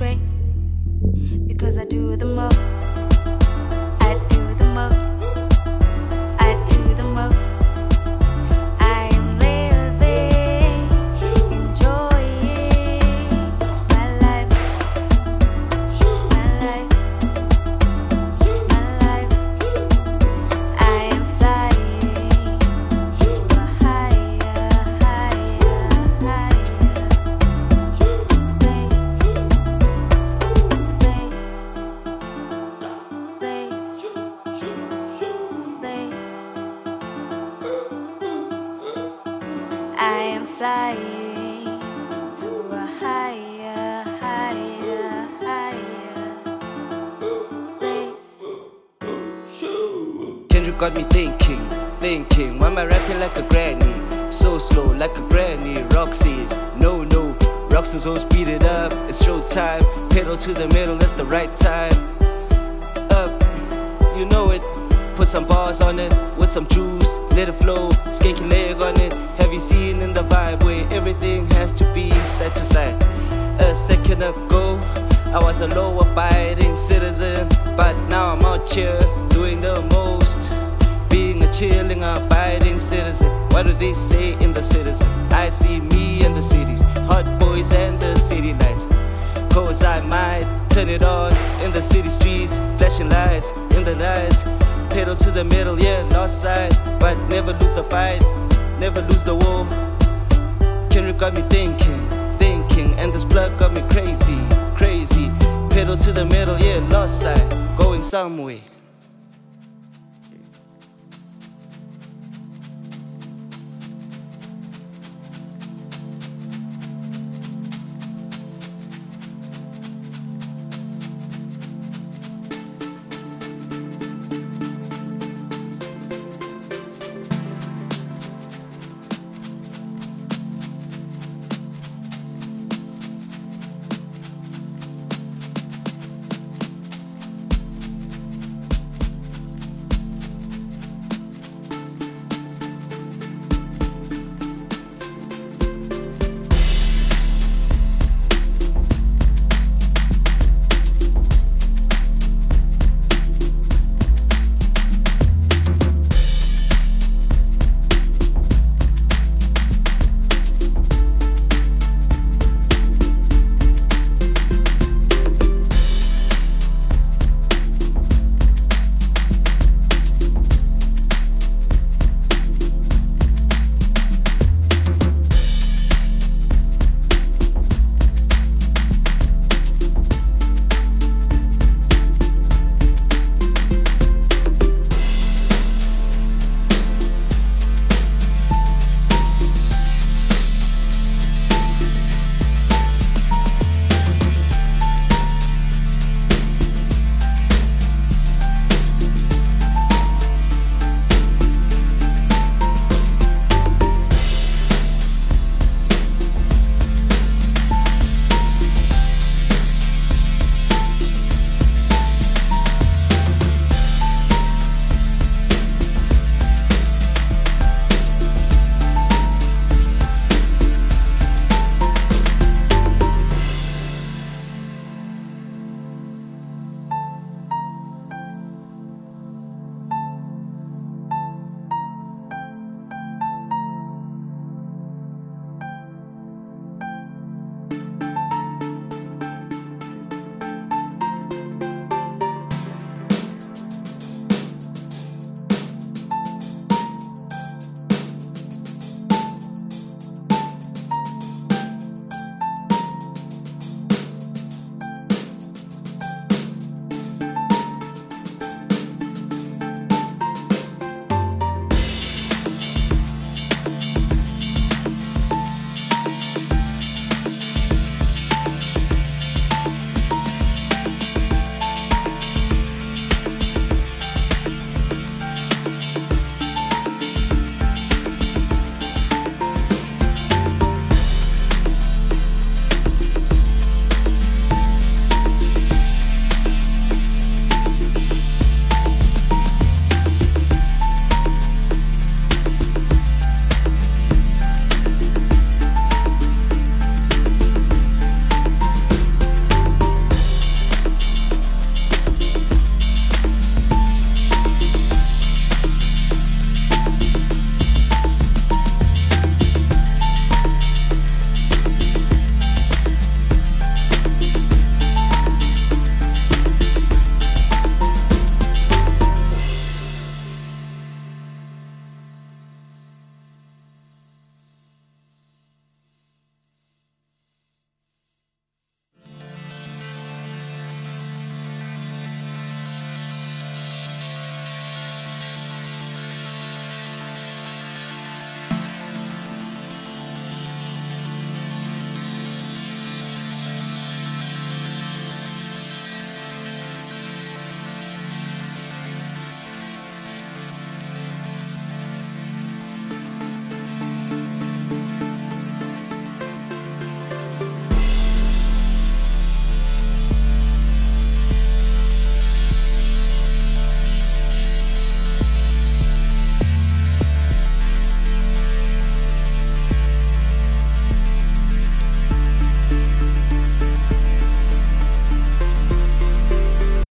know flying to a higher, higher, higher place. Kendrick got me thinking, thinking. Why am I rapping like a granny? So slow, like a granny. Roxy's, no, no. Roxy's all speed it up. It's showtime. Pedal to the middle, that's the right time. Up, you know it. Put some bars on it with some juice. Let it flow. Skanky leg on it. Have you seen in the vibe where everything has to be side to side? A second ago, I was a law abiding citizen, but now I'm out here doing the most. Being a chilling, abiding citizen. What do they say in the citizen? I see me in the cities, hot boys and the city lights. Cause I might turn it on in the city streets, flashing lights in the lights. Pedal to the middle, yeah, lost side, but never lose the fight, never lose the war. Kendrick got me thinking, thinking, and this blood got me crazy, crazy. Pedal to the middle, yeah, lost side, going somewhere.